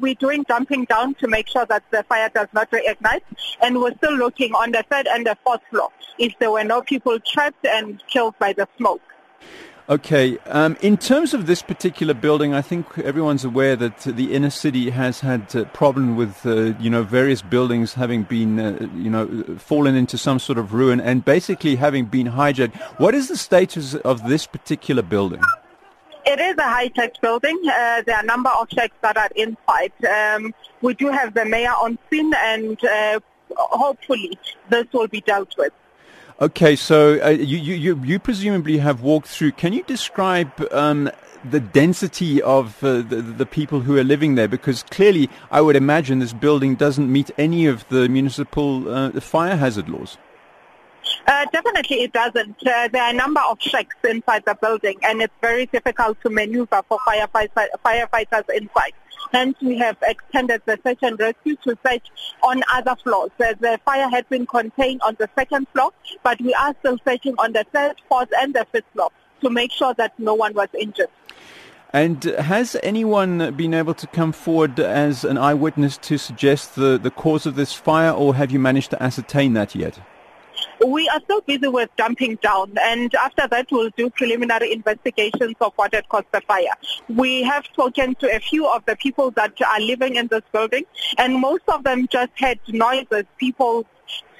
We're doing jumping down to make sure that the fire does not reignite, and we're still looking on the third and the fourth floor if there were no people trapped and killed by the smoke. Okay. Um, in terms of this particular building, I think everyone's aware that the inner city has had a problem with, uh, you know, various buildings having been, uh, you know, fallen into some sort of ruin and basically having been hijacked. What is the status of this particular building? It is a hijacked building. Uh, there are a number of shacks that are inside. Um, we do have the mayor on scene, and uh, hopefully this will be dealt with. Okay, so uh, you, you, you presumably have walked through. Can you describe um, the density of uh, the, the people who are living there? Because clearly, I would imagine this building doesn't meet any of the municipal uh, fire hazard laws. Uh, definitely it doesn't. Uh, there are a number of shacks inside the building and it's very difficult to maneuver for firefighters, firefighters inside. Hence, we have extended the search and rescue to search on other floors. The fire had been contained on the second floor, but we are still searching on the third, fourth, and the fifth floor to make sure that no one was injured. And has anyone been able to come forward as an eyewitness to suggest the, the cause of this fire, or have you managed to ascertain that yet? We are still busy with damping down, and after that we'll do preliminary investigations of what had caused the fire. We have spoken to a few of the people that are living in this building, and most of them just had noises, people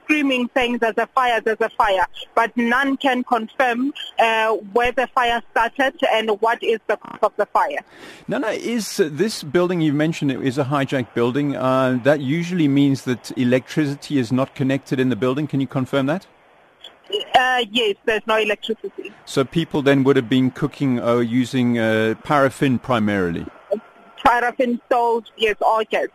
screaming saying there's a fire, there's a fire, but none can confirm uh, where the fire started and what is the cause of the fire. Nana, is uh, this building you mentioned is a hijacked building? Uh, that usually means that electricity is not connected in the building. Can you confirm that? Uh, yes, there's no electricity. So people then would have been cooking or using uh, paraffin primarily? Paraffin stoves, yes, all gas.